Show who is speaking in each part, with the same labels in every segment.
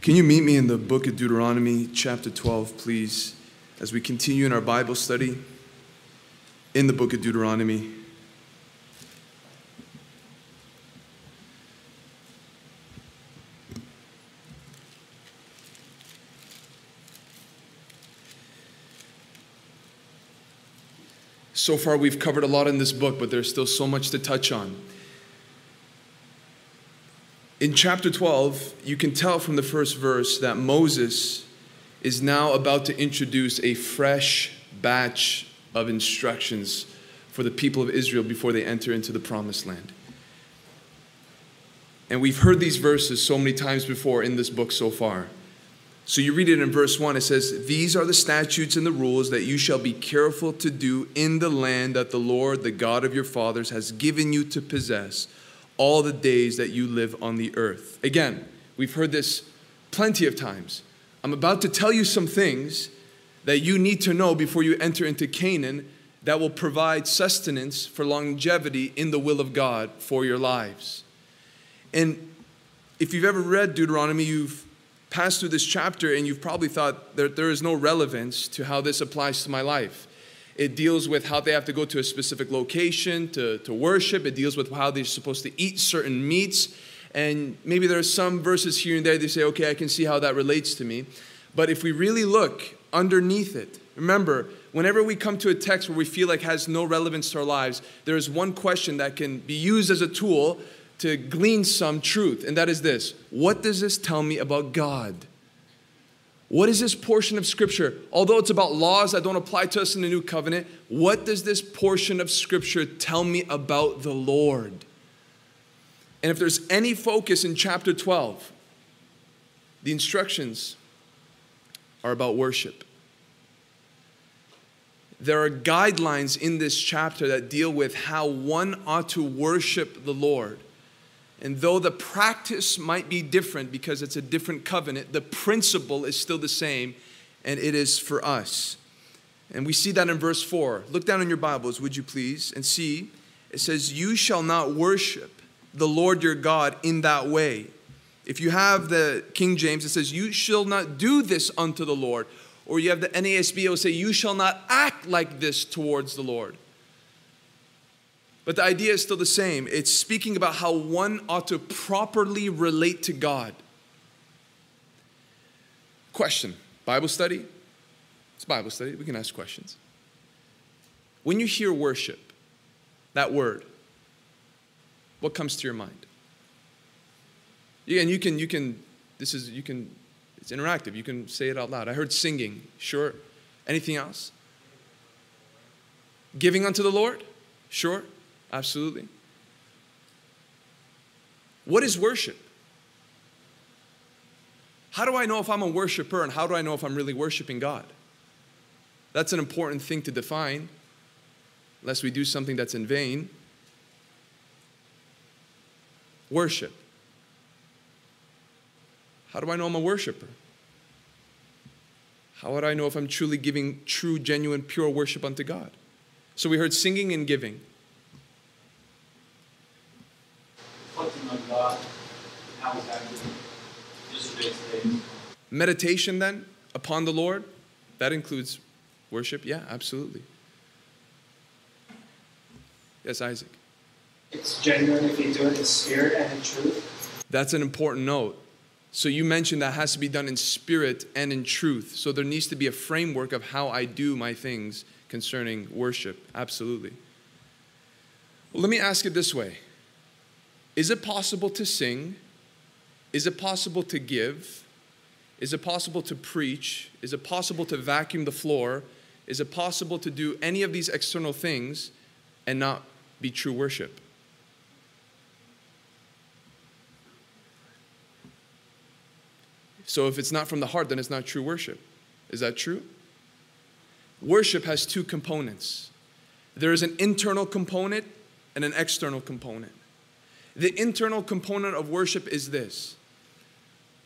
Speaker 1: Can you meet me in the book of Deuteronomy, chapter 12, please, as we continue in our Bible study in the book of Deuteronomy? So far, we've covered a lot in this book, but there's still so much to touch on. In chapter 12, you can tell from the first verse that Moses is now about to introduce a fresh batch of instructions for the people of Israel before they enter into the promised land. And we've heard these verses so many times before in this book so far. So you read it in verse 1, it says, These are the statutes and the rules that you shall be careful to do in the land that the Lord, the God of your fathers, has given you to possess all the days that you live on the earth. Again, we've heard this plenty of times. I'm about to tell you some things that you need to know before you enter into Canaan that will provide sustenance for longevity in the will of God for your lives. And if you've ever read Deuteronomy, you've passed through this chapter and you've probably thought that there is no relevance to how this applies to my life. It deals with how they have to go to a specific location to, to worship. It deals with how they're supposed to eat certain meats. And maybe there are some verses here and there they say, okay, I can see how that relates to me. But if we really look underneath it, remember, whenever we come to a text where we feel like has no relevance to our lives, there is one question that can be used as a tool to glean some truth, and that is this What does this tell me about God? What is this portion of Scripture? Although it's about laws that don't apply to us in the new covenant, what does this portion of Scripture tell me about the Lord? And if there's any focus in chapter 12, the instructions are about worship. There are guidelines in this chapter that deal with how one ought to worship the Lord. And though the practice might be different because it's a different covenant, the principle is still the same, and it is for us. And we see that in verse 4. Look down in your Bibles, would you please, and see it says, You shall not worship the Lord your God in that way. If you have the King James, it says, You shall not do this unto the Lord. Or you have the NASB, it will say, You shall not act like this towards the Lord. But the idea is still the same. It's speaking about how one ought to properly relate to God. Question Bible study? It's Bible study. We can ask questions. When you hear worship, that word, what comes to your mind? Yeah, and you can, you can, this is, you can, it's interactive. You can say it out loud. I heard singing. Sure. Anything else? Giving unto the Lord? Sure. Absolutely. What is worship? How do I know if I'm a worshiper and how do I know if I'm really worshiping God? That's an important thing to define, lest we do something that's in vain. Worship. How do I know I'm a worshiper? How would I know if I'm truly giving true, genuine, pure worship unto God? So we heard singing and giving. Meditation, then, upon the Lord, that includes worship? Yeah, absolutely. Yes, Isaac.
Speaker 2: It's genuine if you do it in spirit and in truth.
Speaker 1: That's an important note. So you mentioned that has to be done in spirit and in truth. So there needs to be a framework of how I do my things concerning worship. Absolutely. Well, let me ask it this way Is it possible to sing? Is it possible to give? Is it possible to preach? Is it possible to vacuum the floor? Is it possible to do any of these external things and not be true worship? So if it's not from the heart, then it's not true worship. Is that true? Worship has two components there is an internal component and an external component. The internal component of worship is this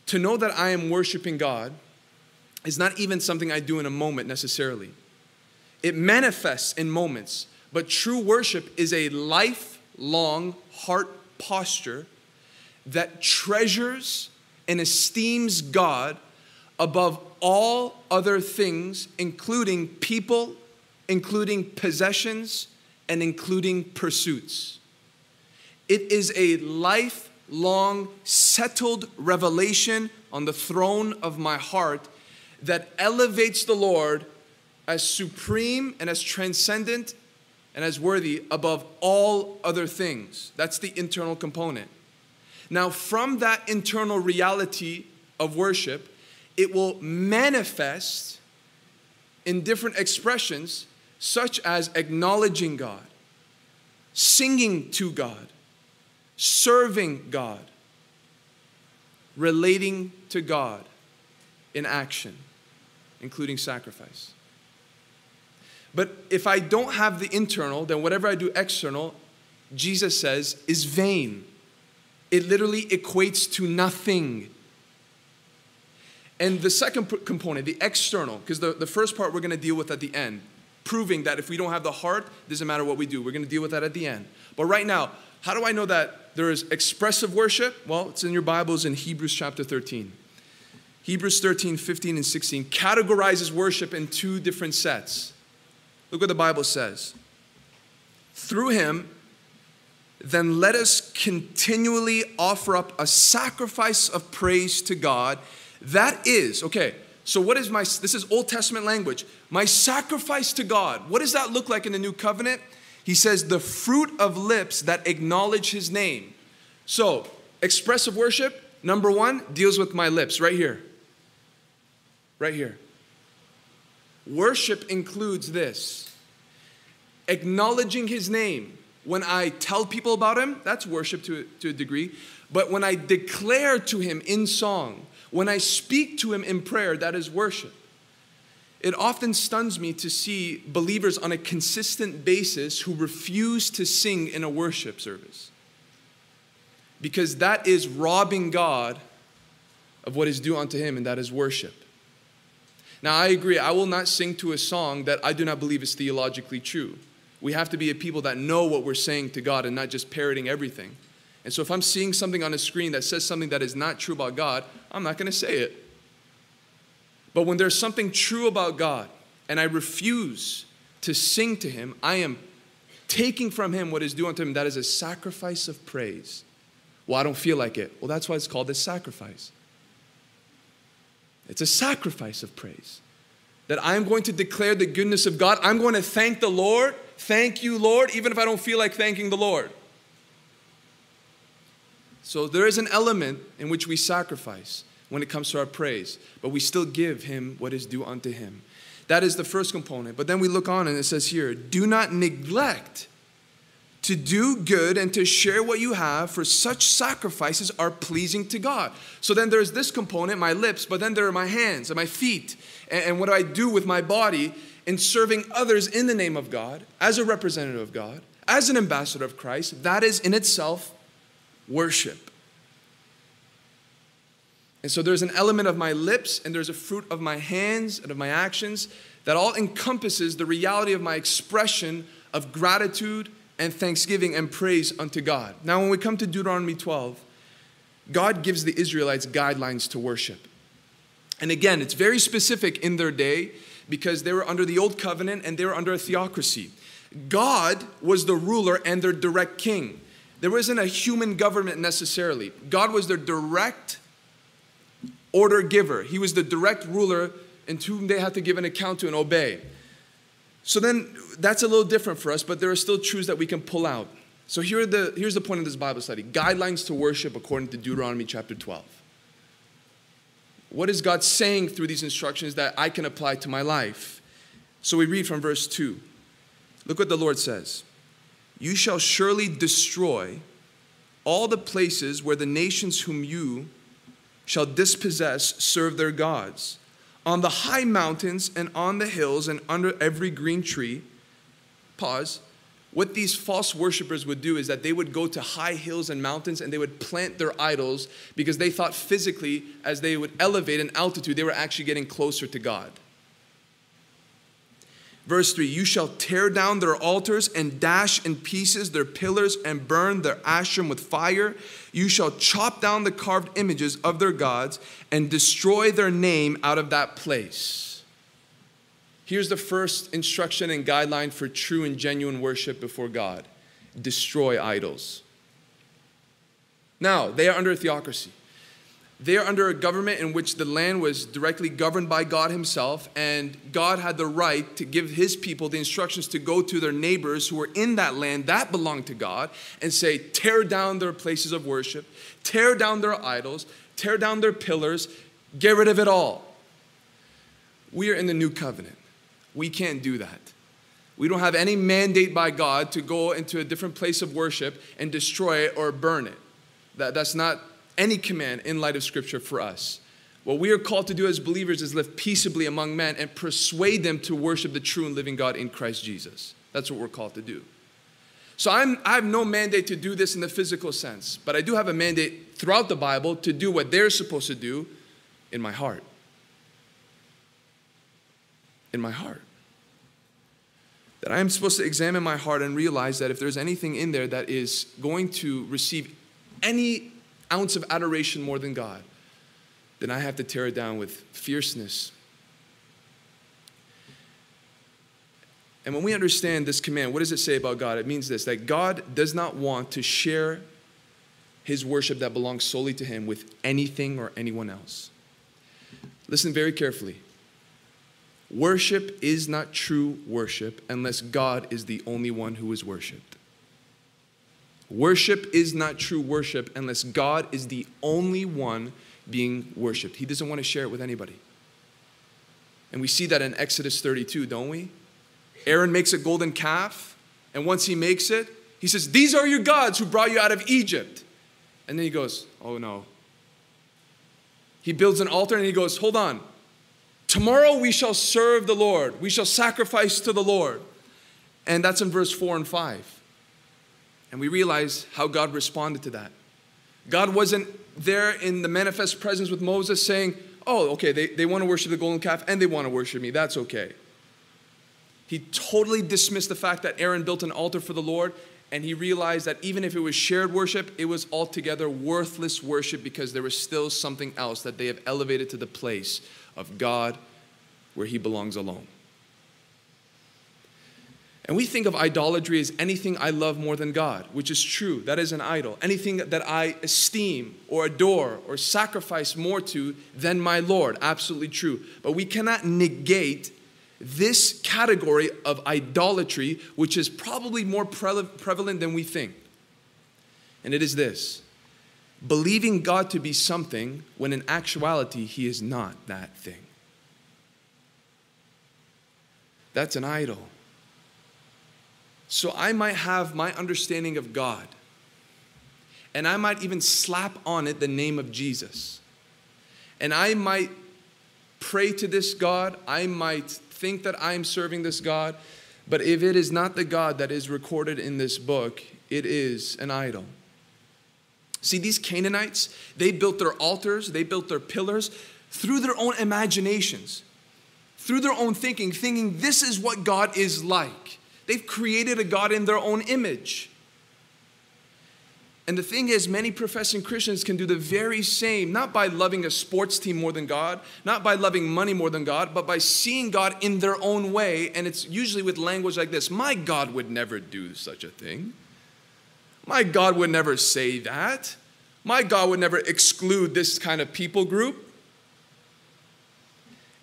Speaker 1: to know that I am worshiping God is not even something I do in a moment necessarily. It manifests in moments, but true worship is a lifelong heart posture that treasures and esteems God above all other things, including people, including possessions, and including pursuits. It is a lifelong, settled revelation on the throne of my heart that elevates the Lord as supreme and as transcendent and as worthy above all other things. That's the internal component. Now, from that internal reality of worship, it will manifest in different expressions, such as acknowledging God, singing to God, serving God, relating to God in action, including sacrifice. But if I don't have the internal, then whatever I do external, Jesus says, is vain. It literally equates to nothing. And the second component, the external, because the, the first part we're going to deal with at the end, proving that if we don't have the heart, doesn't matter what we do. We're going to deal with that at the end. But right now, how do I know that there is expressive worship? Well, it's in your Bibles in Hebrews chapter 13. Hebrews 13, 15, and 16 categorizes worship in two different sets. Look what the Bible says. Through him, then let us continually offer up a sacrifice of praise to God. That is, okay, so what is my, this is Old Testament language. My sacrifice to God. What does that look like in the new covenant? He says, the fruit of lips that acknowledge his name. So, expressive worship, number one, deals with my lips, right here. Right here. Worship includes this acknowledging his name. When I tell people about him, that's worship to, to a degree. But when I declare to him in song, when I speak to him in prayer, that is worship. It often stuns me to see believers on a consistent basis who refuse to sing in a worship service. Because that is robbing God of what is due unto him, and that is worship. Now, I agree, I will not sing to a song that I do not believe is theologically true. We have to be a people that know what we're saying to God and not just parroting everything. And so, if I'm seeing something on a screen that says something that is not true about God, I'm not going to say it. But when there's something true about God and I refuse to sing to Him, I am taking from Him what is due unto Him. That is a sacrifice of praise. Well, I don't feel like it. Well, that's why it's called a sacrifice. It's a sacrifice of praise. That I'm going to declare the goodness of God. I'm going to thank the Lord. Thank you, Lord, even if I don't feel like thanking the Lord. So there is an element in which we sacrifice when it comes to our praise, but we still give Him what is due unto Him. That is the first component. But then we look on and it says here, do not neglect to do good and to share what you have, for such sacrifices are pleasing to God. So then there's this component, my lips, but then there are my hands and my feet. And, and what do I do with my body in serving others in the name of God, as a representative of God, as an ambassador of Christ? That is in itself worship. And so there's an element of my lips and there's a fruit of my hands and of my actions that all encompasses the reality of my expression of gratitude and thanksgiving and praise unto God. Now, when we come to Deuteronomy 12, God gives the Israelites guidelines to worship. And again, it's very specific in their day because they were under the old covenant and they were under a theocracy. God was the ruler and their direct king. There wasn't a human government necessarily. God was their direct order giver, He was the direct ruler and to whom they had to give an account to and obey. So then that's a little different for us, but there are still truths that we can pull out. So here the, here's the point of this Bible study guidelines to worship according to Deuteronomy chapter 12. What is God saying through these instructions that I can apply to my life? So we read from verse 2. Look what the Lord says You shall surely destroy all the places where the nations whom you shall dispossess serve their gods on the high mountains and on the hills and under every green tree. Pause. What these false worshippers would do is that they would go to high hills and mountains and they would plant their idols because they thought physically, as they would elevate in altitude, they were actually getting closer to God. Verse 3 You shall tear down their altars and dash in pieces their pillars and burn their Asherim with fire. You shall chop down the carved images of their gods and destroy their name out of that place. Here's the first instruction and guideline for true and genuine worship before God destroy idols. Now, they are under theocracy. They are under a government in which the land was directly governed by God Himself, and God had the right to give His people the instructions to go to their neighbors who were in that land that belonged to God and say, tear down their places of worship, tear down their idols, tear down their pillars, get rid of it all. We are in the new covenant. We can't do that. We don't have any mandate by God to go into a different place of worship and destroy it or burn it. That, that's not any command in light of Scripture for us. What we are called to do as believers is live peaceably among men and persuade them to worship the true and living God in Christ Jesus. That's what we're called to do. So I'm, I have no mandate to do this in the physical sense, but I do have a mandate throughout the Bible to do what they're supposed to do in my heart. In my heart. That I am supposed to examine my heart and realize that if there's anything in there that is going to receive any ounce of adoration more than God, then I have to tear it down with fierceness. And when we understand this command, what does it say about God? It means this that God does not want to share his worship that belongs solely to him with anything or anyone else. Listen very carefully. Worship is not true worship unless God is the only one who is worshiped. Worship is not true worship unless God is the only one being worshiped. He doesn't want to share it with anybody. And we see that in Exodus 32, don't we? Aaron makes a golden calf, and once he makes it, he says, These are your gods who brought you out of Egypt. And then he goes, Oh no. He builds an altar and he goes, Hold on. Tomorrow we shall serve the Lord, we shall sacrifice to the Lord. And that's in verse 4 and 5. And we realize how God responded to that. God wasn't there in the manifest presence with Moses saying, Oh, okay, they, they want to worship the golden calf and they want to worship me. That's okay. He totally dismissed the fact that Aaron built an altar for the Lord, and he realized that even if it was shared worship, it was altogether worthless worship because there was still something else that they have elevated to the place of God where he belongs alone. And we think of idolatry as anything I love more than God, which is true. That is an idol. Anything that I esteem or adore or sacrifice more to than my Lord. Absolutely true. But we cannot negate this category of idolatry, which is probably more prevalent than we think. And it is this believing God to be something when in actuality he is not that thing. That's an idol. So I might have my understanding of God, and I might even slap on it the name of Jesus. And I might pray to this God, I might think that I'm serving this God, but if it is not the God that is recorded in this book, it is an idol. See, these Canaanites, they built their altars, they built their pillars through their own imaginations, through their own thinking, thinking this is what God is like. They've created a God in their own image. And the thing is, many professing Christians can do the very same, not by loving a sports team more than God, not by loving money more than God, but by seeing God in their own way. And it's usually with language like this My God would never do such a thing. My God would never say that. My God would never exclude this kind of people group.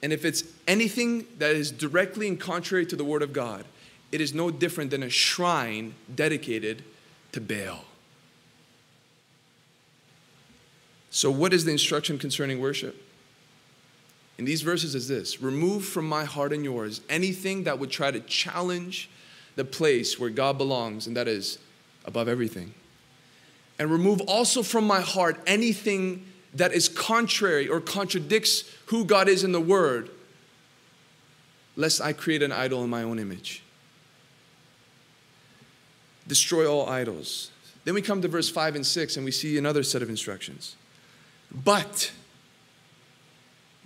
Speaker 1: And if it's anything that is directly and contrary to the Word of God, it is no different than a shrine dedicated to Baal. So, what is the instruction concerning worship? In these verses is this remove from my heart and yours anything that would try to challenge the place where God belongs, and that is above everything. And remove also from my heart anything that is contrary or contradicts who God is in the Word, lest I create an idol in my own image destroy all idols. Then we come to verse 5 and 6 and we see another set of instructions. But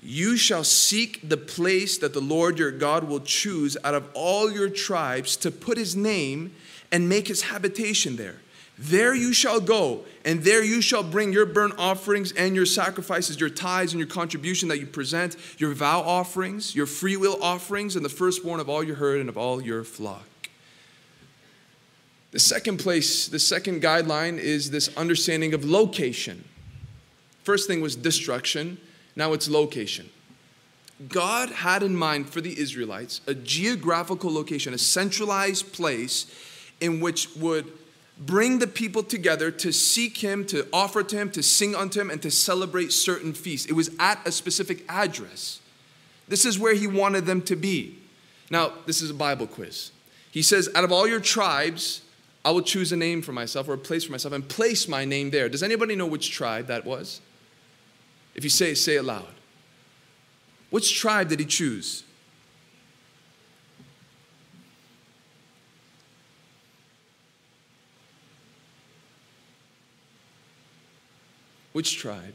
Speaker 1: You shall seek the place that the Lord your God will choose out of all your tribes to put his name and make his habitation there. There you shall go, and there you shall bring your burnt offerings and your sacrifices, your tithes and your contribution that you present, your vow offerings, your freewill offerings, and the firstborn of all your herd and of all your flock. The second place, the second guideline is this understanding of location. First thing was destruction, now it's location. God had in mind for the Israelites a geographical location, a centralized place in which would bring the people together to seek him, to offer to him, to sing unto him, and to celebrate certain feasts. It was at a specific address. This is where he wanted them to be. Now, this is a Bible quiz. He says, Out of all your tribes, I will choose a name for myself or a place for myself and place my name there. Does anybody know which tribe that was? If you say say it loud. Which tribe did he choose? Which tribe?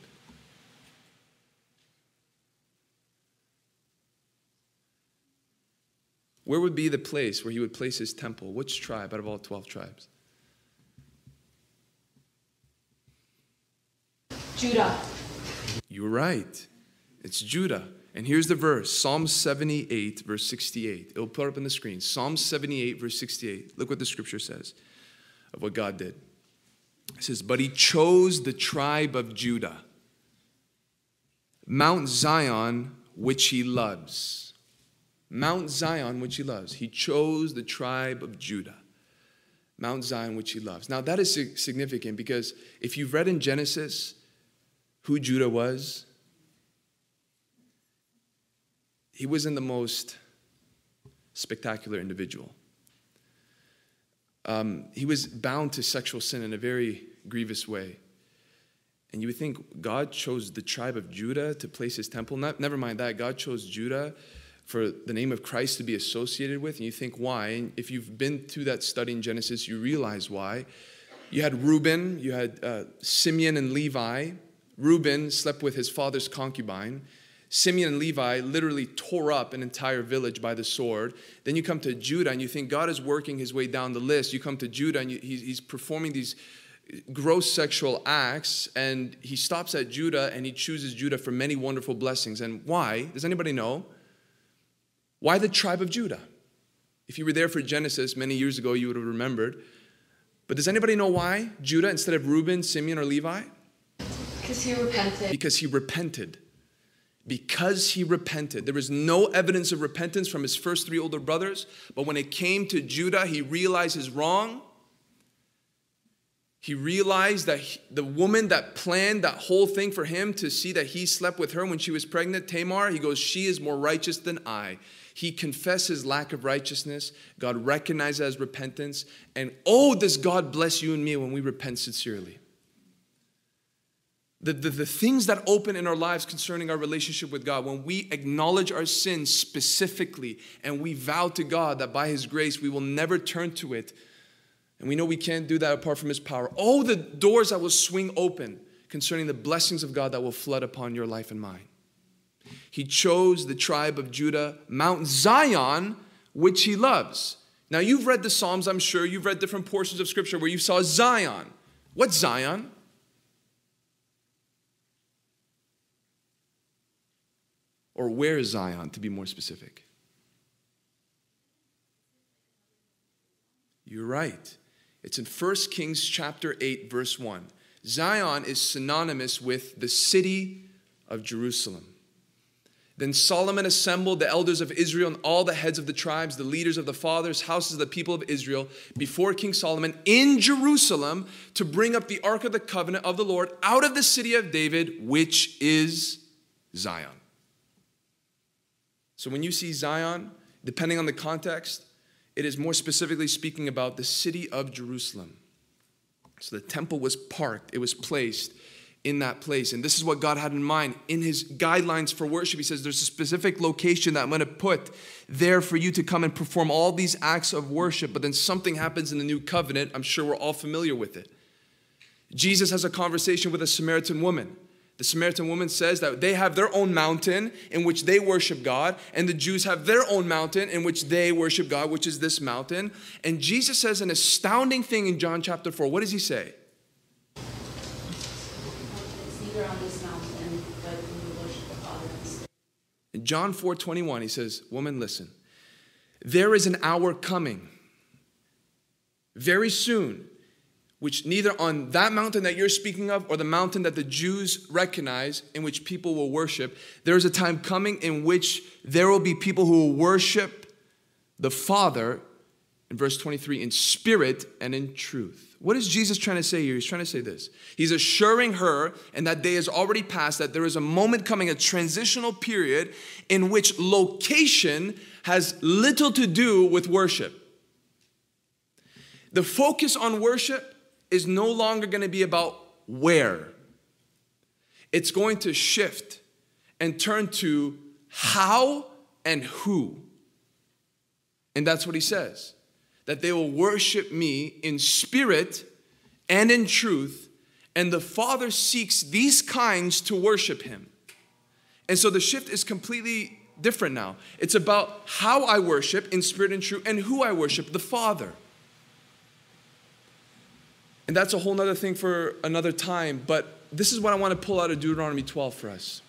Speaker 1: Where would be the place where he would place his temple? Which tribe out of all 12 tribes?
Speaker 3: Judah.
Speaker 1: You're right. It's Judah. And here's the verse Psalm 78, verse 68. It'll put up on the screen. Psalm 78, verse 68. Look what the scripture says of what God did. It says, But he chose the tribe of Judah, Mount Zion, which he loves. Mount Zion, which he loves. He chose the tribe of Judah. Mount Zion, which he loves. Now, that is significant because if you've read in Genesis who Judah was, he wasn't the most spectacular individual. Um, he was bound to sexual sin in a very grievous way. And you would think God chose the tribe of Judah to place his temple. Not, never mind that, God chose Judah for the name of Christ to be associated with. And you think, why? And if you've been through that study in Genesis, you realize why. You had Reuben, you had uh, Simeon and Levi. Reuben slept with his father's concubine. Simeon and Levi literally tore up an entire village by the sword. Then you come to Judah and you think God is working his way down the list. You come to Judah and you, he's, he's performing these gross sexual acts and he stops at Judah and he chooses Judah for many wonderful blessings. And why? Does anybody know? Why the tribe of Judah? If you were there for Genesis many years ago, you would have remembered. But does anybody know why Judah instead of Reuben, Simeon, or Levi?
Speaker 3: Because he repented.
Speaker 1: Because he repented. Because he repented. There was no evidence of repentance from his first three older brothers, but when it came to Judah, he realized his wrong. He realized that he, the woman that planned that whole thing for him to see that he slept with her when she was pregnant, Tamar, he goes, She is more righteous than I. He confessed his lack of righteousness. God recognized as repentance. And oh, does God bless you and me when we repent sincerely the, the, the things that open in our lives concerning our relationship with God, when we acknowledge our sins specifically and we vow to God that by His grace we will never turn to it, and we know we can't do that apart from His power, oh, the doors that will swing open concerning the blessings of God that will flood upon your life and mine. He chose the tribe of Judah, Mount Zion, which He loves. Now, you've read the Psalms, I'm sure. You've read different portions of Scripture where you saw Zion. What's Zion? Or where is Zion, to be more specific? You're right. It's in 1 Kings chapter 8 verse 1. Zion is synonymous with the city of Jerusalem. Then Solomon assembled the elders of Israel and all the heads of the tribes, the leaders of the fathers, houses of the people of Israel, before King Solomon in Jerusalem to bring up the ark of the covenant of the Lord out of the city of David, which is Zion. So when you see Zion, depending on the context, it is more specifically speaking about the city of Jerusalem. So the temple was parked, it was placed in that place. And this is what God had in mind in his guidelines for worship. He says, There's a specific location that I'm going to put there for you to come and perform all these acts of worship. But then something happens in the new covenant. I'm sure we're all familiar with it. Jesus has a conversation with a Samaritan woman. The Samaritan woman says that they have their own mountain in which they worship God, and the Jews have their own mountain in which they worship God, which is this mountain. And Jesus says an astounding thing in John chapter 4. What does he say?
Speaker 3: On this mountain, worship.
Speaker 1: In John 4 21, he says, Woman, listen. There is an hour coming very soon, which neither on that mountain that you're speaking of or the mountain that the Jews recognize in which people will worship, there is a time coming in which there will be people who will worship the Father, in verse 23, in spirit and in truth. What is Jesus trying to say here? He's trying to say this. He's assuring her, and that day is already passed, that there is a moment coming, a transitional period in which location has little to do with worship. The focus on worship is no longer going to be about where, it's going to shift and turn to how and who. And that's what he says that they will worship me in spirit and in truth, and the Father seeks these kinds to worship him. And so the shift is completely different now. It's about how I worship in spirit and truth and who I worship, the Father. And that's a whole other thing for another time, but this is what I want to pull out of Deuteronomy 12 for us.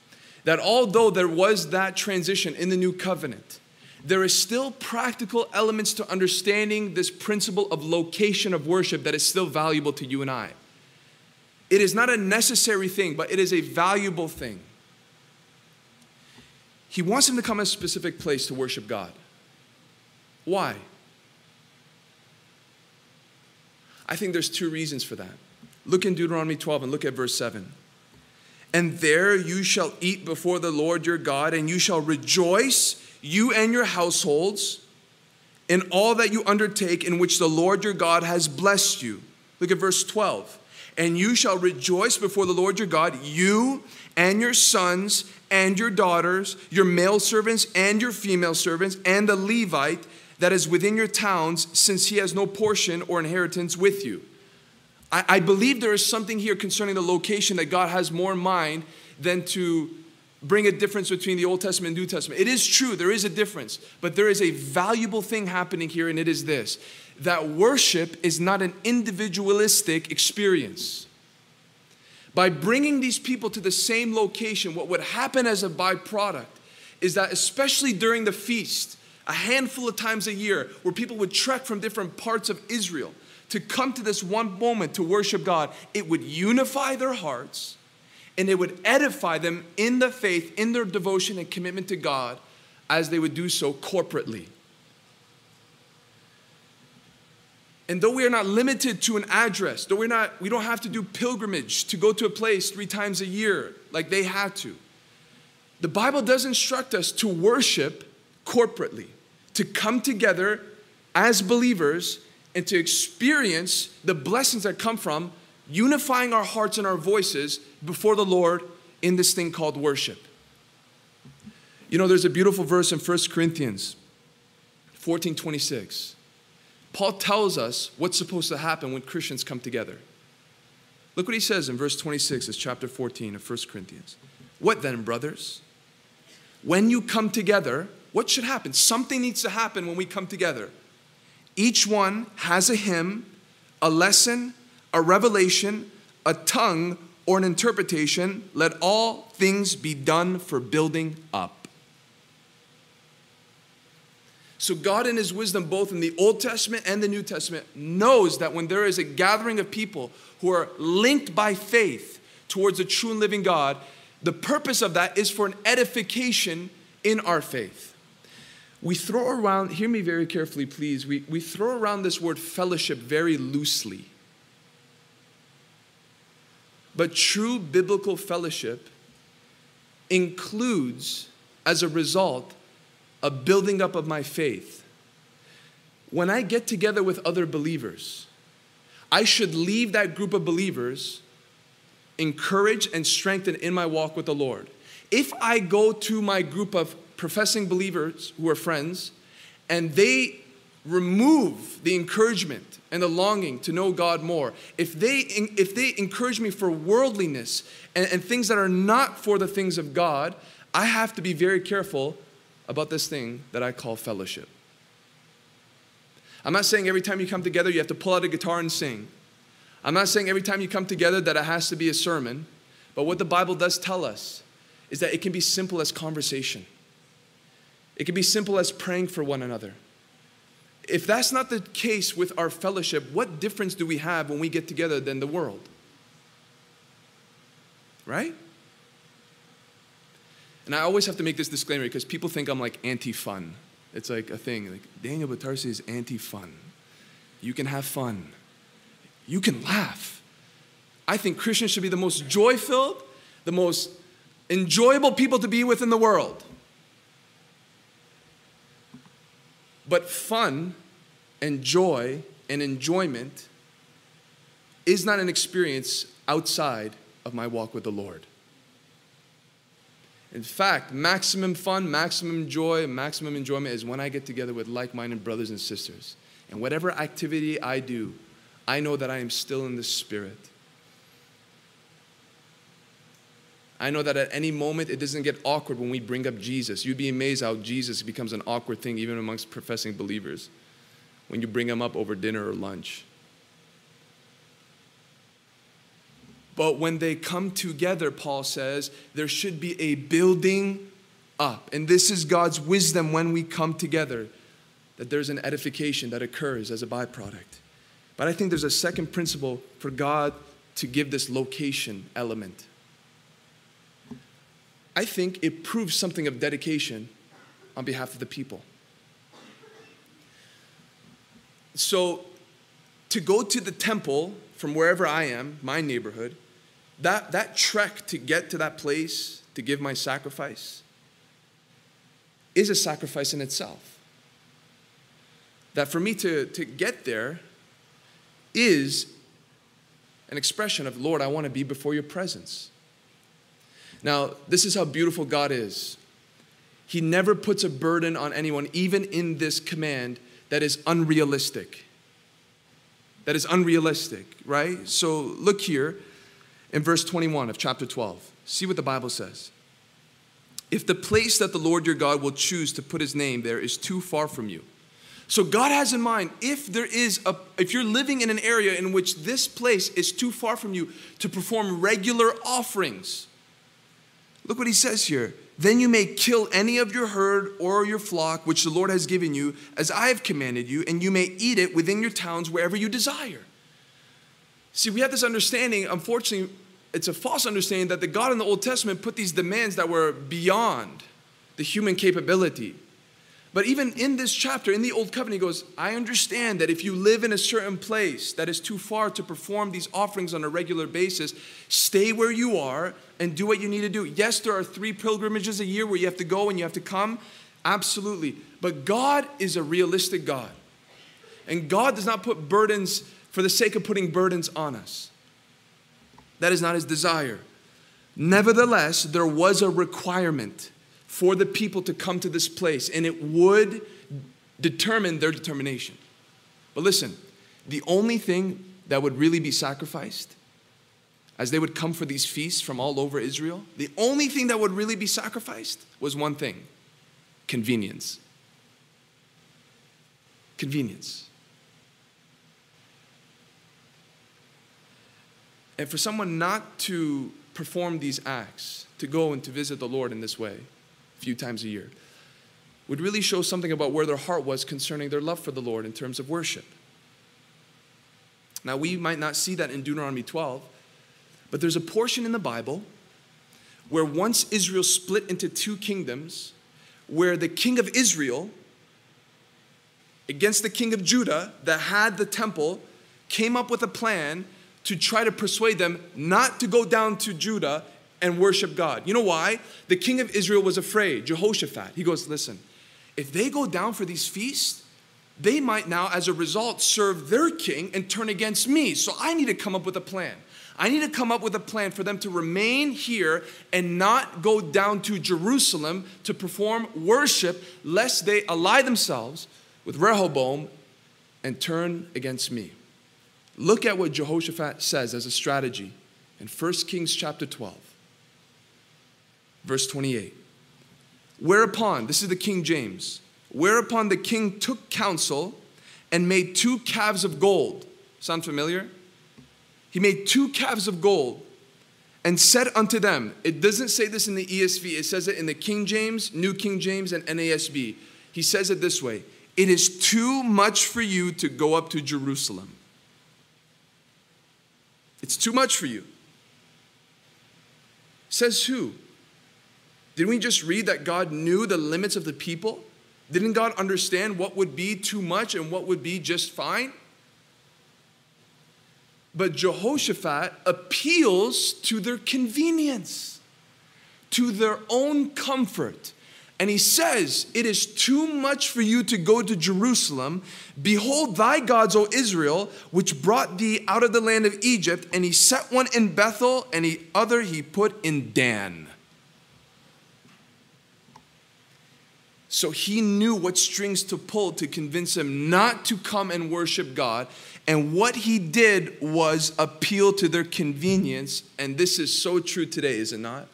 Speaker 1: That although there was that transition in the new covenant, there is still practical elements to understanding this principle of location of worship that is still valuable to you and I. It is not a necessary thing, but it is a valuable thing. He wants him to come a specific place to worship God. Why? I think there's two reasons for that. Look in Deuteronomy 12 and look at verse 7. And there you shall eat before the Lord your God, and you shall rejoice you and your households, in all that you undertake in which the Lord your God has blessed you. Look at verse 12. And you shall rejoice before the Lord your God, you and your sons and your daughters, your male servants and your female servants, and the Levite that is within your towns, since he has no portion or inheritance with you. I, I believe there is something here concerning the location that God has more in mind than to bring a difference between the Old Testament and New Testament. It is true, there is a difference, but there is a valuable thing happening here, and it is this that worship is not an individualistic experience. By bringing these people to the same location, what would happen as a byproduct is that, especially during the feast, a handful of times a year, where people would trek from different parts of Israel to come to this one moment to worship God, it would unify their hearts and it would edify them in the faith, in their devotion and commitment to God as they would do so corporately. And though we are not limited to an address, though we're not, we don't have to do pilgrimage to go to a place three times a year like they had to, the Bible does instruct us to worship corporately, to come together as believers and to experience the blessings that come from unifying our hearts and our voices before the Lord in this thing called worship. You know, there's a beautiful verse in 1 Corinthians 14 26. Paul tells us what's supposed to happen when Christians come together. Look what he says in verse 26, it's chapter 14 of 1 Corinthians. What then, brothers? When you come together, what should happen? Something needs to happen when we come together. Each one has a hymn, a lesson, a revelation, a tongue, or an interpretation. Let all things be done for building up. So, God, in His wisdom, both in the Old Testament and the New Testament, knows that when there is a gathering of people who are linked by faith towards a true and living God, the purpose of that is for an edification in our faith. We throw around, hear me very carefully, please, we, we throw around this word fellowship very loosely. But true biblical fellowship includes, as a result, a building up of my faith. When I get together with other believers, I should leave that group of believers encouraged and strengthened in my walk with the Lord. If I go to my group of professing believers who are friends and they remove the encouragement and the longing to know God more, if they, if they encourage me for worldliness and, and things that are not for the things of God, I have to be very careful about this thing that I call fellowship. I'm not saying every time you come together you have to pull out a guitar and sing. I'm not saying every time you come together that it has to be a sermon. But what the Bible does tell us is that it can be simple as conversation. It can be simple as praying for one another. If that's not the case with our fellowship, what difference do we have when we get together than the world? Right? And I always have to make this disclaimer because people think I'm like anti fun. It's like a thing. Like Daniel Batarsi is anti fun. You can have fun, you can laugh. I think Christians should be the most joy filled, the most enjoyable people to be with in the world. But fun and joy and enjoyment is not an experience outside of my walk with the Lord. In fact, maximum fun, maximum joy, maximum enjoyment is when I get together with like minded brothers and sisters. And whatever activity I do, I know that I am still in the Spirit. I know that at any moment it doesn't get awkward when we bring up Jesus. You'd be amazed how Jesus becomes an awkward thing even amongst professing believers when you bring him up over dinner or lunch. But when they come together, Paul says, there should be a building up. And this is God's wisdom when we come together, that there's an edification that occurs as a byproduct. But I think there's a second principle for God to give this location element. I think it proves something of dedication on behalf of the people. So, to go to the temple from wherever I am, my neighborhood, that, that trek to get to that place to give my sacrifice is a sacrifice in itself. That for me to, to get there is an expression of, Lord, I want to be before your presence. Now, this is how beautiful God is. He never puts a burden on anyone, even in this command, that is unrealistic. That is unrealistic, right? So look here in verse 21 of chapter 12. See what the Bible says. If the place that the Lord your God will choose to put his name there is too far from you. So God has in mind if there is a if you're living in an area in which this place is too far from you to perform regular offerings, Look what he says here. Then you may kill any of your herd or your flock which the Lord has given you, as I have commanded you, and you may eat it within your towns wherever you desire. See, we have this understanding, unfortunately, it's a false understanding that the God in the Old Testament put these demands that were beyond the human capability. But even in this chapter, in the Old Covenant, he goes, I understand that if you live in a certain place that is too far to perform these offerings on a regular basis, stay where you are and do what you need to do. Yes, there are three pilgrimages a year where you have to go and you have to come. Absolutely. But God is a realistic God. And God does not put burdens for the sake of putting burdens on us. That is not his desire. Nevertheless, there was a requirement for the people to come to this place, and it would determine their determination. But listen, the only thing that would really be sacrificed as they would come for these feasts from all over Israel, the only thing that would really be sacrificed was one thing convenience. Convenience. And for someone not to perform these acts, to go and to visit the Lord in this way, a few times a year, would really show something about where their heart was concerning their love for the Lord in terms of worship. Now, we might not see that in Deuteronomy 12, but there's a portion in the Bible where once Israel split into two kingdoms, where the king of Israel against the king of Judah that had the temple came up with a plan to try to persuade them not to go down to Judah and worship God. You know why? The king of Israel was afraid, Jehoshaphat. He goes, Listen, if they go down for these feasts, they might now, as a result, serve their king and turn against me. So I need to come up with a plan. I need to come up with a plan for them to remain here and not go down to Jerusalem to perform worship, lest they ally themselves with Rehoboam and turn against me. Look at what Jehoshaphat says as a strategy in 1 Kings chapter 12, verse 28. Whereupon, this is the King James, whereupon the king took counsel and made two calves of gold. Sound familiar? He made two calves of gold and said unto them, it doesn't say this in the ESV, it says it in the King James, New King James, and NASB. He says it this way It is too much for you to go up to Jerusalem. It's too much for you. Says who? Didn't we just read that God knew the limits of the people? Didn't God understand what would be too much and what would be just fine? But Jehoshaphat appeals to their convenience, to their own comfort. And he says, It is too much for you to go to Jerusalem. Behold, thy gods, O Israel, which brought thee out of the land of Egypt. And he set one in Bethel, and the other he put in Dan. So he knew what strings to pull to convince him not to come and worship God. And what he did was appeal to their convenience. And this is so true today, is it not?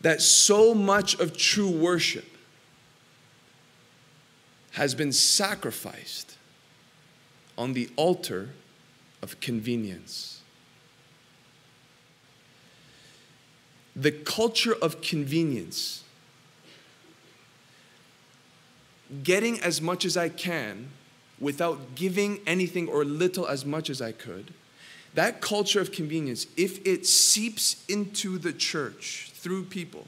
Speaker 1: That so much of true worship has been sacrificed on the altar of convenience. The culture of convenience, getting as much as I can without giving anything or little as much as I could, that culture of convenience, if it seeps into the church through people,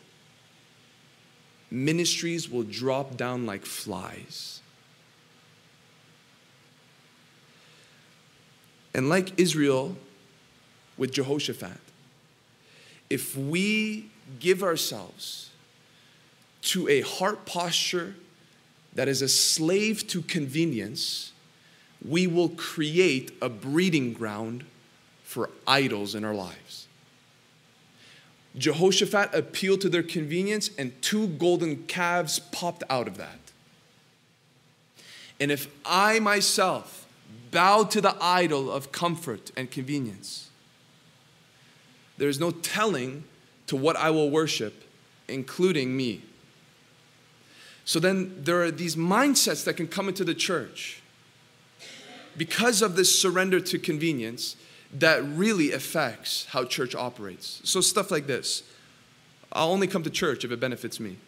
Speaker 1: ministries will drop down like flies. And like Israel with Jehoshaphat, if we give ourselves to a heart posture that is a slave to convenience, we will create a breeding ground for idols in our lives. Jehoshaphat appealed to their convenience, and two golden calves popped out of that. And if I myself bow to the idol of comfort and convenience, there is no telling to what I will worship, including me. So then there are these mindsets that can come into the church because of this surrender to convenience that really affects how church operates. So stuff like this. I'll only come to church if it benefits me.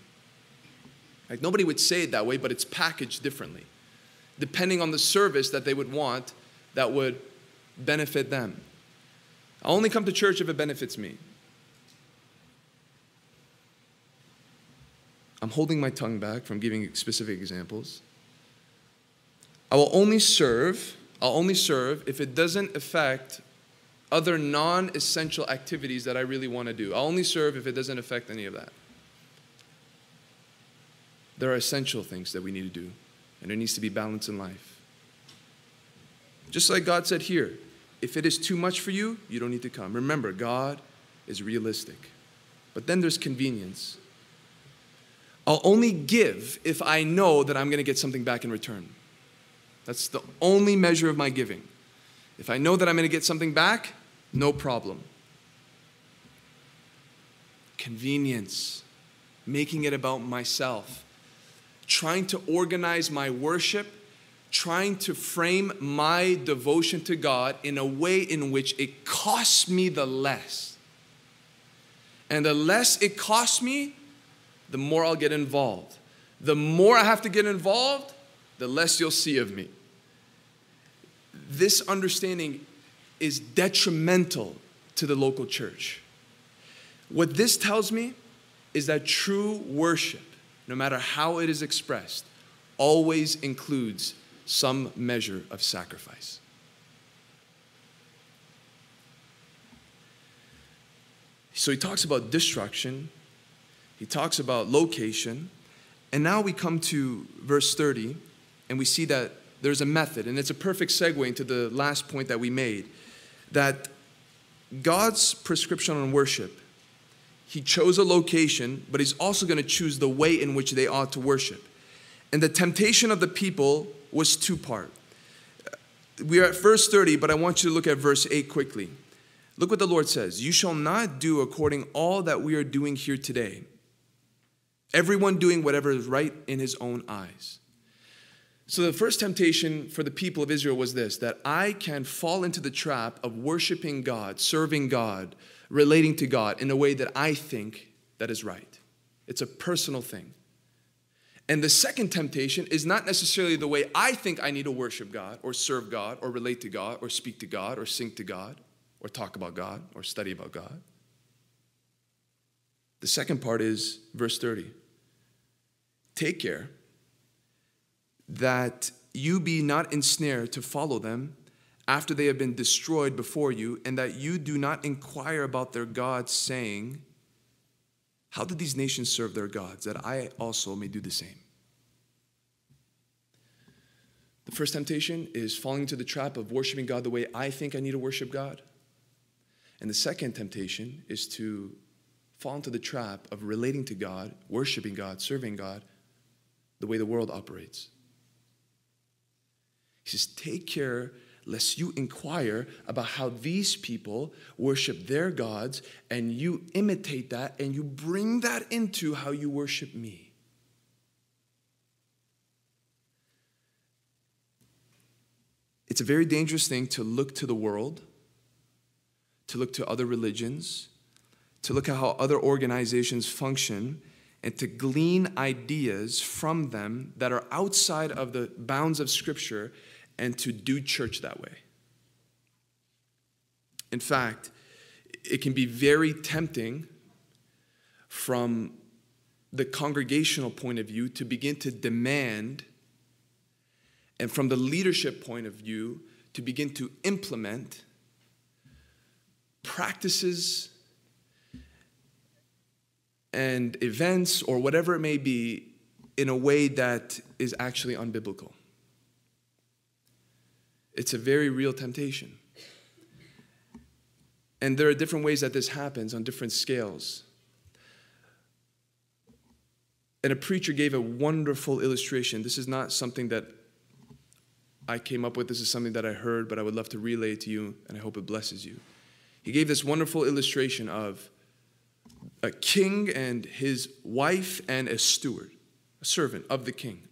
Speaker 1: Like nobody would say it that way, but it's packaged differently. Depending on the service that they would want that would benefit them. I'll only come to church if it benefits me. I'm holding my tongue back from giving specific examples. I will only serve, I'll only serve if it doesn't affect other non essential activities that I really want to do. I'll only serve if it doesn't affect any of that. There are essential things that we need to do, and there needs to be balance in life. Just like God said here if it is too much for you, you don't need to come. Remember, God is realistic. But then there's convenience. I'll only give if I know that I'm going to get something back in return. That's the only measure of my giving. If I know that I'm going to get something back, no problem. Convenience, making it about myself, trying to organize my worship, trying to frame my devotion to God in a way in which it costs me the less. And the less it costs me, the more I'll get involved. The more I have to get involved, the less you'll see of me. This understanding is detrimental to the local church. What this tells me is that true worship, no matter how it is expressed, always includes some measure of sacrifice. So he talks about destruction, he talks about location, and now we come to verse 30, and we see that there's a method, and it's a perfect segue into the last point that we made that God's prescription on worship, He chose a location, but He's also going to choose the way in which they ought to worship. And the temptation of the people was two part. we are at verse 30, but I want you to look at verse 8 quickly. Look what the Lord says You shall not do according all that we are doing here today. Everyone doing whatever is right in his own eyes. So, the first temptation for the people of Israel was this that I can fall into the trap of worshiping God, serving God, relating to God in a way that I think that is right. It's a personal thing. And the second temptation is not necessarily the way I think I need to worship God or serve God or relate to God or speak to God or sing to God or talk about God or study about God. The second part is verse 30. Take care that you be not ensnared to follow them after they have been destroyed before you, and that you do not inquire about their gods, saying, How did these nations serve their gods, that I also may do the same? The first temptation is falling into the trap of worshiping God the way I think I need to worship God. And the second temptation is to fall into the trap of relating to God, worshiping God, serving God the way the world operates. He says, Take care lest you inquire about how these people worship their gods and you imitate that and you bring that into how you worship me. It's a very dangerous thing to look to the world, to look to other religions, to look at how other organizations function and to glean ideas from them that are outside of the bounds of Scripture and to do church that way. In fact, it can be very tempting from the congregational point of view to begin to demand, and from the leadership point of view, to begin to implement practices and events or whatever it may be in a way that is actually unbiblical. It's a very real temptation. And there are different ways that this happens on different scales. And a preacher gave a wonderful illustration. This is not something that I came up with, this is something that I heard, but I would love to relay to you, and I hope it blesses you. He gave this wonderful illustration of a king and his wife and a steward, a servant of the king.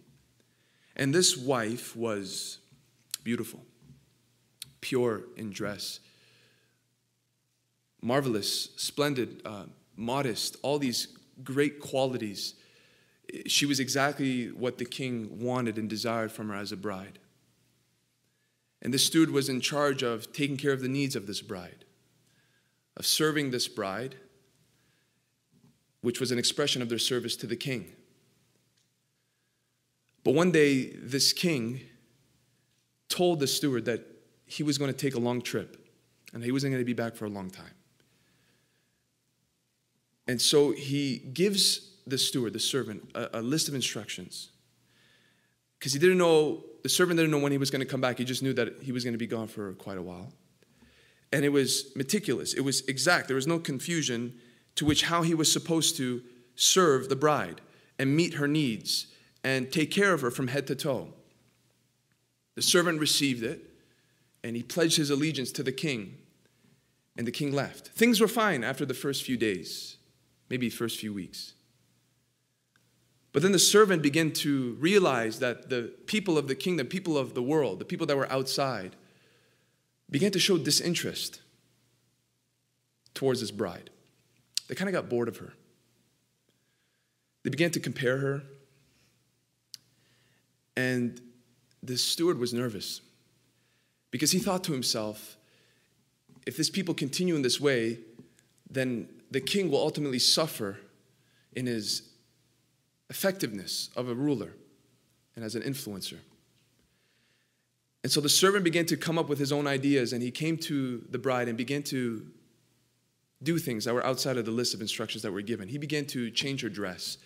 Speaker 1: And this wife was beautiful pure in dress. Marvelous, splendid, uh, modest, all these great qualities. She was exactly what the king wanted and desired from her as a bride. And the steward was in charge of taking care of the needs of this bride, of serving this bride, which was an expression of their service to the king. But one day, this king told the steward that he was going to take a long trip and he wasn't going to be back for a long time. And so he gives the steward, the servant, a, a list of instructions. Because he didn't know, the servant didn't know when he was going to come back. He just knew that he was going to be gone for quite a while. And it was meticulous, it was exact. There was no confusion to which how he was supposed to serve the bride and meet her needs and take care of her from head to toe. The servant received it and he pledged his allegiance to the king. And the king left. Things were fine after the first few days, maybe first few weeks. But then the servant began to realize that the people of the kingdom, people of the world, the people that were outside, began to show disinterest towards his bride. They kind of got bored of her. They began to compare her. And the steward was nervous. Because he thought to himself, if this people continue in this way, then the king will ultimately suffer in his effectiveness of a ruler and as an influencer. And so the servant began to come up with his own ideas, and he came to the bride and began to do things that were outside of the list of instructions that were given. He began to change her dress.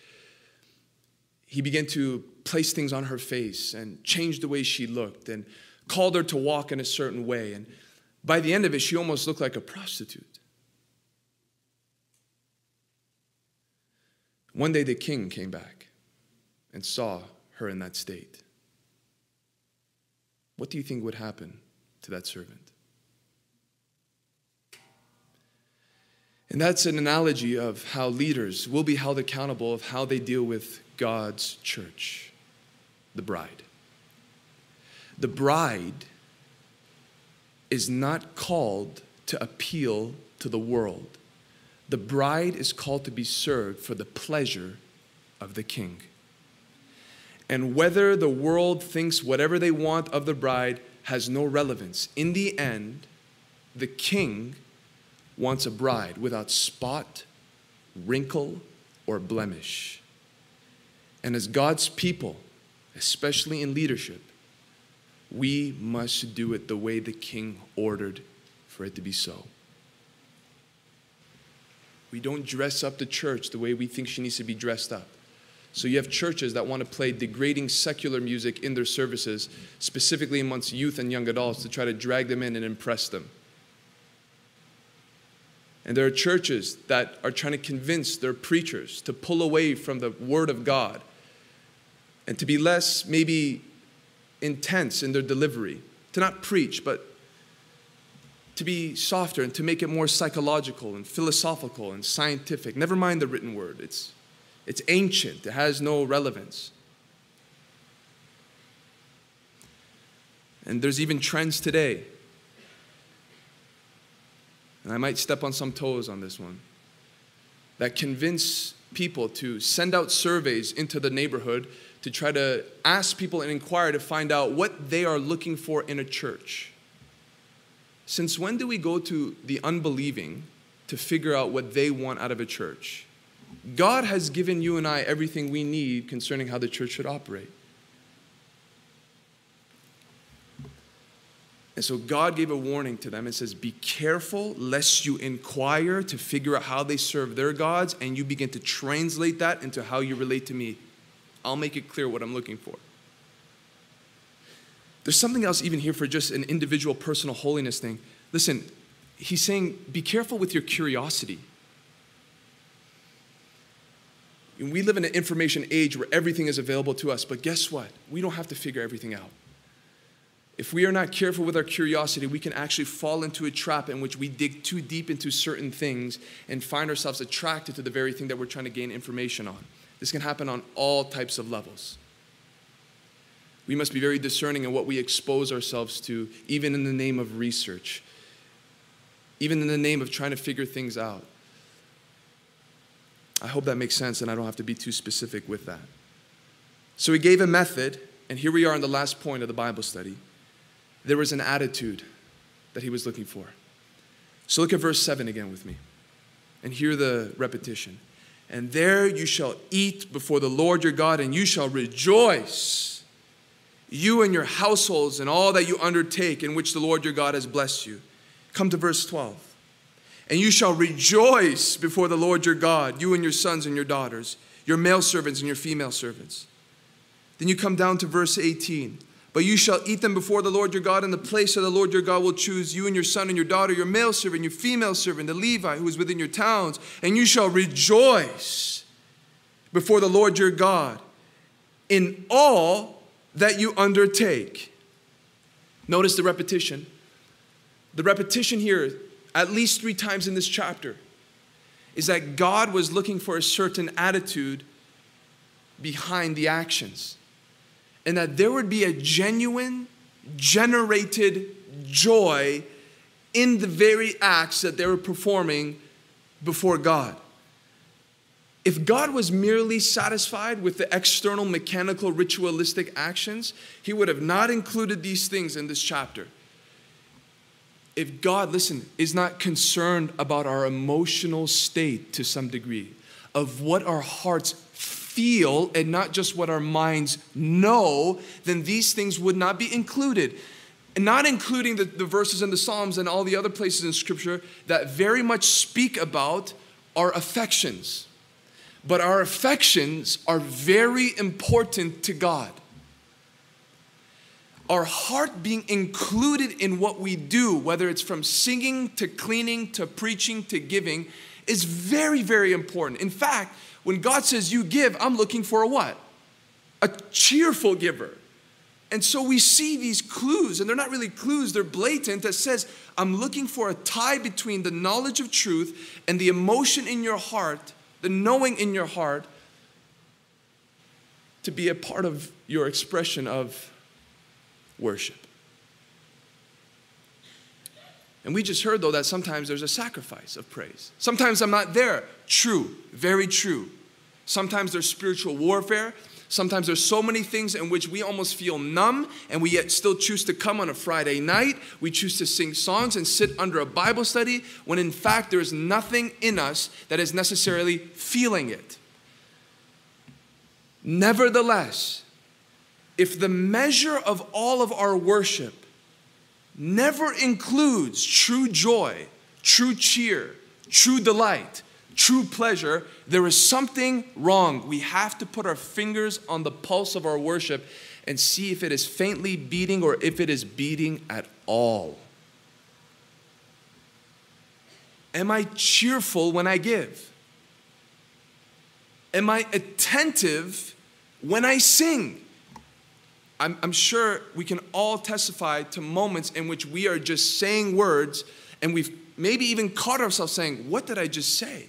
Speaker 1: He began to place things on her face and change the way she looked and called her to walk in a certain way. And by the end of it, she almost looked like a prostitute. One day, the king came back and saw her in that state. What do you think would happen to that servant. And that's an analogy of how leaders will be held accountable of how they deal with God's church, the bride. The bride is not called to appeal to the world. The bride is called to be served for the pleasure of the king. And whether the world thinks whatever they want of the bride has no relevance. In the end, the king wants a bride without spot, wrinkle, or blemish. And as God's people, especially in leadership, we must do it the way the king ordered for it to be so. We don't dress up the church the way we think she needs to be dressed up. So you have churches that want to play degrading secular music in their services, specifically amongst youth and young adults, to try to drag them in and impress them. And there are churches that are trying to convince their preachers to pull away from the Word of God and to be less, maybe, intense in their delivery, to not preach, but to be softer and to make it more psychological and philosophical and scientific. Never mind the written word, it's, it's ancient, it has no relevance. And there's even trends today and I might step on some toes on this one, that convince people to send out surveys into the neighborhood to try to ask people and inquire to find out what they are looking for in a church. Since when do we go to the unbelieving to figure out what they want out of a church? God has given you and I everything we need concerning how the church should operate. And so God gave a warning to them and says, Be careful lest you inquire to figure out how they serve their gods and you begin to translate that into how you relate to me. I'll make it clear what I'm looking for. There's something else even here for just an individual personal holiness thing. Listen, he's saying, Be careful with your curiosity. We live in an information age where everything is available to us, but guess what? We don't have to figure everything out if we are not careful with our curiosity, we can actually fall into a trap in which we dig too deep into certain things and find ourselves attracted to the very thing that we're trying to gain information on. This can happen on all types of levels. We must be very discerning in what we expose ourselves to, even in the name of research, even in the name of trying to figure things out. I hope that makes sense and I don't have to be too specific with that. So he gave a method, and here we are in the last point of the Bible study there was an attitude that he was looking for. So look at verse 7 again with me and hear the repetition. And there you shall eat before the Lord your God, and you shall rejoice, you and your households, and all that you undertake, in which the Lord your God has blessed you. Come to verse 12. And you shall rejoice before the Lord your God, you and your sons and your daughters, your male servants and your female servants. Then you come down to verse 18. But you shall eat them before the Lord your God in the place that the Lord your God will choose you and your son and your daughter, your male servant, your female servant, the Levite who is within your towns, and you shall rejoice before the Lord your God in all that you undertake. Notice the repetition. The repetition here, at least three times in this chapter, is that God was looking for a certain attitude behind the actions and that there would be a genuine, generated joy in the very acts that they were performing before God. If God was merely satisfied with the external, mechanical, ritualistic actions, He would have not included these things in this chapter. If God, listen, is not concerned about our emotional state to some degree, of what our hearts feel and not just what our minds know, then these things would not be included. And not including the, the verses in the Psalms and all the other places in Scripture that very much speak about our affections. But our affections are very important to God. Our heart being included in what we do, whether it's from singing to cleaning to preaching to giving, is very, very important. In fact, when God says you give, I'm looking for a what? A cheerful giver. And so we see these clues, and they're not really clues, they're blatant, that says, I'm looking for a tie between the knowledge of truth and the emotion in your heart, the knowing in your heart, to be a part of your expression of worship. And we just heard, though, that sometimes there's a sacrifice of praise. Sometimes I'm not there. True, very true. Sometimes there's spiritual warfare. Sometimes there's so many things in which we almost feel numb and we yet still choose to come on a Friday night. We choose to sing songs and sit under a Bible study when in fact there is nothing in us that is necessarily feeling it. Nevertheless, if the measure of all of our worship never includes true joy, true cheer, true delight, true pleasure, there is something wrong. We have to put our fingers on the pulse of our worship and see if it is faintly beating or if it is beating at all. Am I cheerful when I give? Am I attentive when I sing? I'm, I'm, sure we can all testify to moments in which we are just saying words and we've maybe even caught ourselves saying, What did I just say?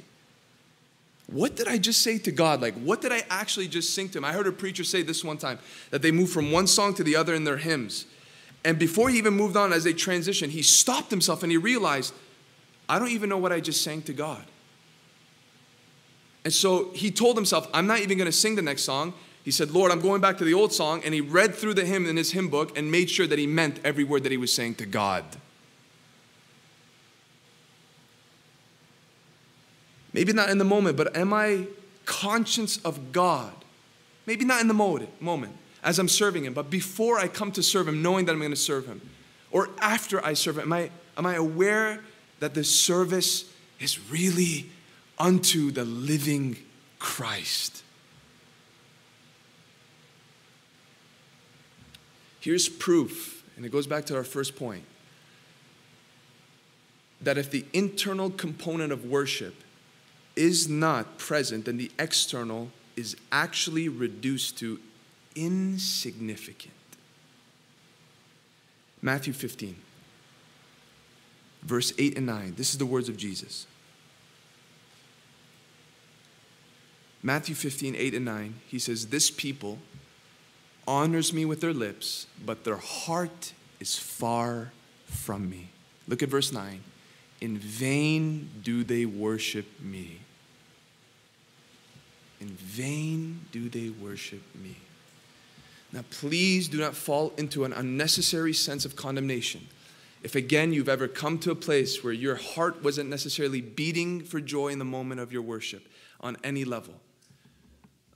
Speaker 1: What did I just say to God? Like, what did I actually just sing to Him? I heard a preacher say this one time that they moved from one song to the other in their hymns. And before he even moved on, as they transitioned, he stopped himself and he realized, I don't even know what I just sang to God. And so he told himself, I'm not even going to sing the next song. He said, Lord, I'm going back to the old song. And he read through the hymn in his hymn book and made sure that he meant every word that he was saying to God. Maybe not in the moment, but am I conscious of God? Maybe not in the moment as I'm serving Him, but before I come to serve Him, knowing that I'm going to serve Him. Or after I serve Him, am I, am I aware that the service is really unto the living Christ? Here's proof, and it goes back to our first point that if the internal component of worship is not present, then the external is actually reduced to insignificant. Matthew 15, verse 8 and 9. This is the words of Jesus. Matthew 15, 8 and 9, he says, This people honors me with their lips, but their heart is far from me. Look at verse 9. In vain do they worship me. In vain do they worship me. Now, please do not fall into an unnecessary sense of condemnation. If again you've ever come to a place where your heart wasn't necessarily beating for joy in the moment of your worship on any level,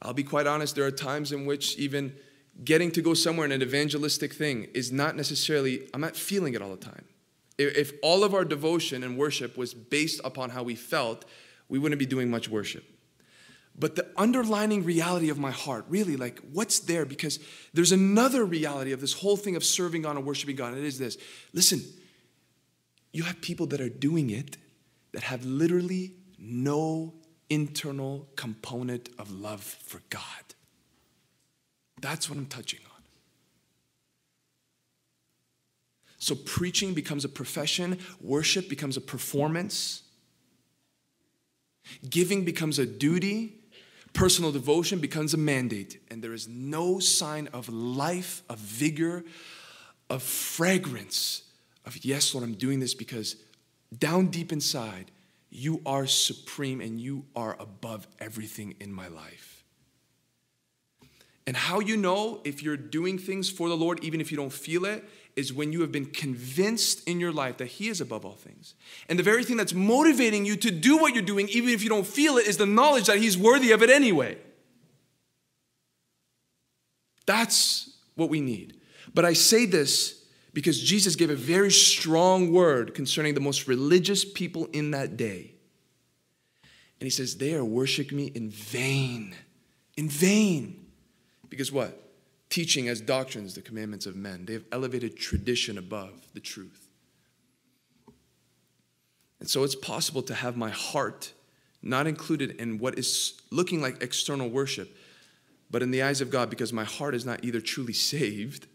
Speaker 1: I'll be quite honest, there are times in which even getting to go somewhere in an evangelistic thing is not necessarily, I'm not feeling it all the time. If all of our devotion and worship was based upon how we felt, we wouldn't be doing much worship. But the underlining reality of my heart, really, like what's there? Because there's another reality of this whole thing of serving God and worshiping God. And it is this listen, you have people that are doing it that have literally no internal component of love for God. That's what I'm touching on. So preaching becomes a profession, worship becomes a performance, giving becomes a duty, personal devotion becomes a mandate, and there is no sign of life, of vigor, of fragrance of, yes, Lord, I'm doing this because down deep inside, you are supreme and you are above everything in my life. And how you know if you're doing things for the Lord, even if you don't feel it, is when you have been convinced in your life that He is above all things. And the very thing that's motivating you to do what you're doing, even if you don't feel it, is the knowledge that He's worthy of it anyway. That's what we need. But I say this because Jesus gave a very strong word concerning the most religious people in that day. And He says, They are worshiping me in vain. In vain. Because what? teaching as doctrines the commandments of men. They have elevated tradition above the truth. And so it's possible to have my heart not included in what is looking like external worship, but in the eyes of God, because my heart is not either truly saved.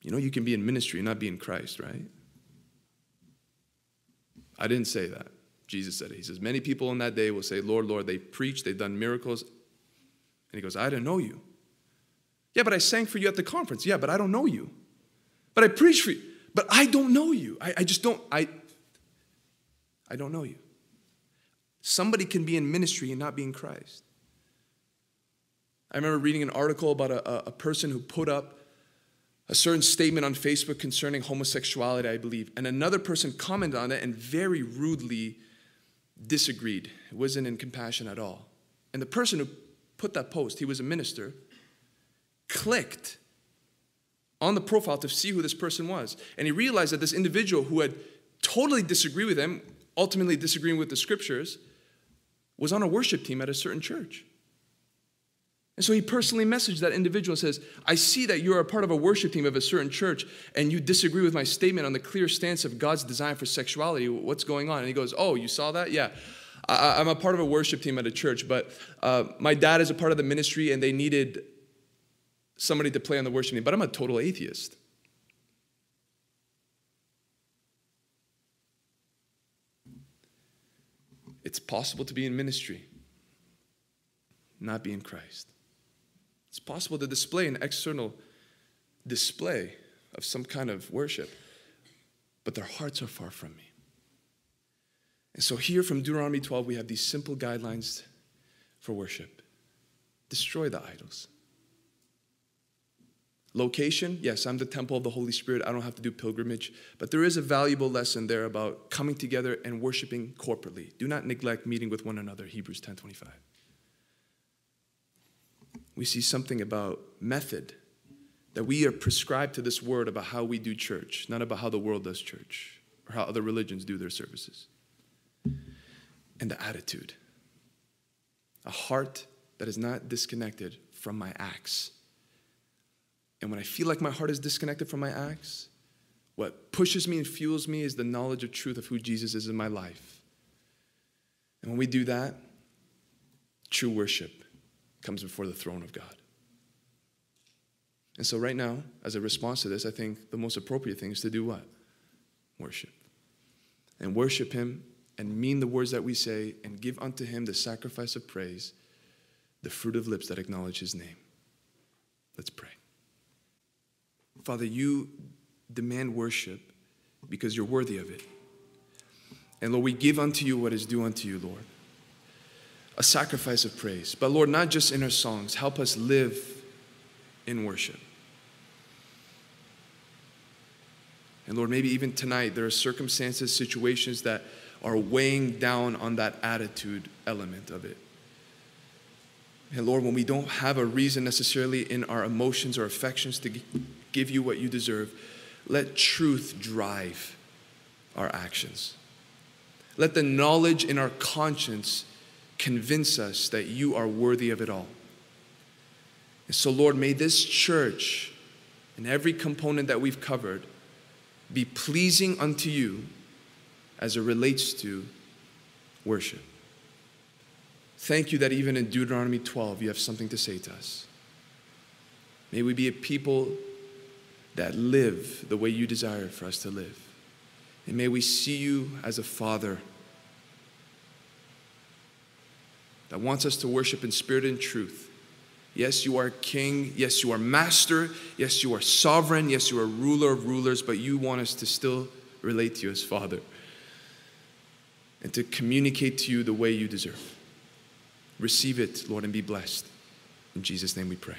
Speaker 1: You know, you can be in ministry and not be in Christ, right? I didn't say that. Jesus said it. He says, Many people in that day will say, Lord, Lord, they preach, they've done miracles, and he goes, I didn't know you. Yeah, but I sang for you at the conference. Yeah, but I don't know you. But I preached for you. But I don't know you. I, I just don't, I, I don't know you. Somebody can be in ministry and not be in Christ. I remember reading an article about a, a person who put up a certain statement on Facebook concerning homosexuality, I believe, and another person commented on it and very rudely disagreed. It wasn't in compassion at all. And the person who put that post, he was a minister, clicked on the profile to see who this person was. And he realized that this individual who had totally disagreed with him, ultimately disagreeing with the scriptures, was on a worship team at a certain church. And so he personally messaged that individual and says, I see that you're a part of a worship team of a certain church and you disagree with my statement on the clear stance of God's design for sexuality. What's going on? And he goes, Oh, you saw that? Yeah. I, am a part of a worship team at a church, but uh, my dad is a part of the ministry and they needed somebody to play on the worship team, but I'm a total atheist. It's possible to be in ministry, not be in Christ. It's possible to display an external display of some kind of worship, but their hearts are far from me. And so, here from Deuteronomy 12, we have these simple guidelines for worship destroy the idols. Location, yes, I'm the temple of the Holy Spirit. I don't have to do pilgrimage. But there is a valuable lesson there about coming together and worshiping corporately. Do not neglect meeting with one another, Hebrews 10:25 we see something about method that we are prescribed to this word about how we do church, not about how the world does church or how other religions do their services. And the attitude a heart that is not disconnected from my acts. And when I feel like my heart is disconnected from my acts, what pushes me and fuels me is the knowledge of truth of who Jesus is in my life. And when we do that, true worship comes before the throne of God. And so, right now, as a response to this, I think the most appropriate thing is to do what? Worship. And worship Him and mean the words that we say and give unto Him the sacrifice of praise, the fruit of lips that acknowledge His name. Let's pray. Father, you demand worship because you're worthy of it. And Lord, we give unto you what is due unto you, Lord a sacrifice of praise. But Lord, not just in our songs, help us live in worship. And Lord, maybe even tonight there are circumstances, situations that are weighing down on that attitude element of it. And Lord, when we don't have a reason necessarily in our emotions or affections to give you what you deserve, let truth drive our actions. Let the knowledge in our conscience convince us that you are worthy of it all. And so, Lord, may this church and every component that we've covered be pleasing unto you as it relates to worship. Thank you that even in Deuteronomy 12, you have something to say to us. May we be a people that live the way you desire for us to live. And may we see you as a father that wants us to worship in spirit and truth. Yes, you are king. Yes, you are master. Yes, you are sovereign. Yes, you are ruler of rulers, but you want us to still relate to you as Father and to communicate to you the way you deserve. Receive it, Lord, and be blessed. In Jesus' name we pray.